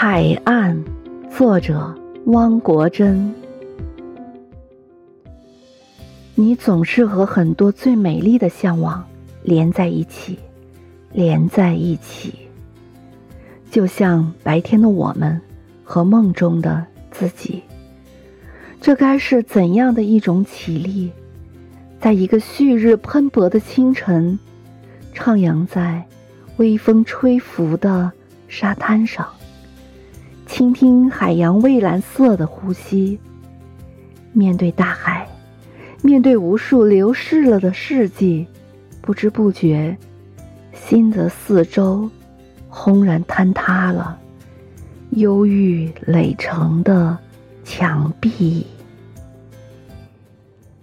海岸，作者汪国真。你总是和很多最美丽的向往连在一起，连在一起，就像白天的我们和梦中的自己。这该是怎样的一种绮丽？在一个旭日喷薄的清晨，徜徉在微风吹拂的沙滩上。倾听海洋蔚蓝色的呼吸，面对大海，面对无数流逝了的世纪，不知不觉，心的四周轰然坍塌了，忧郁垒成的墙壁。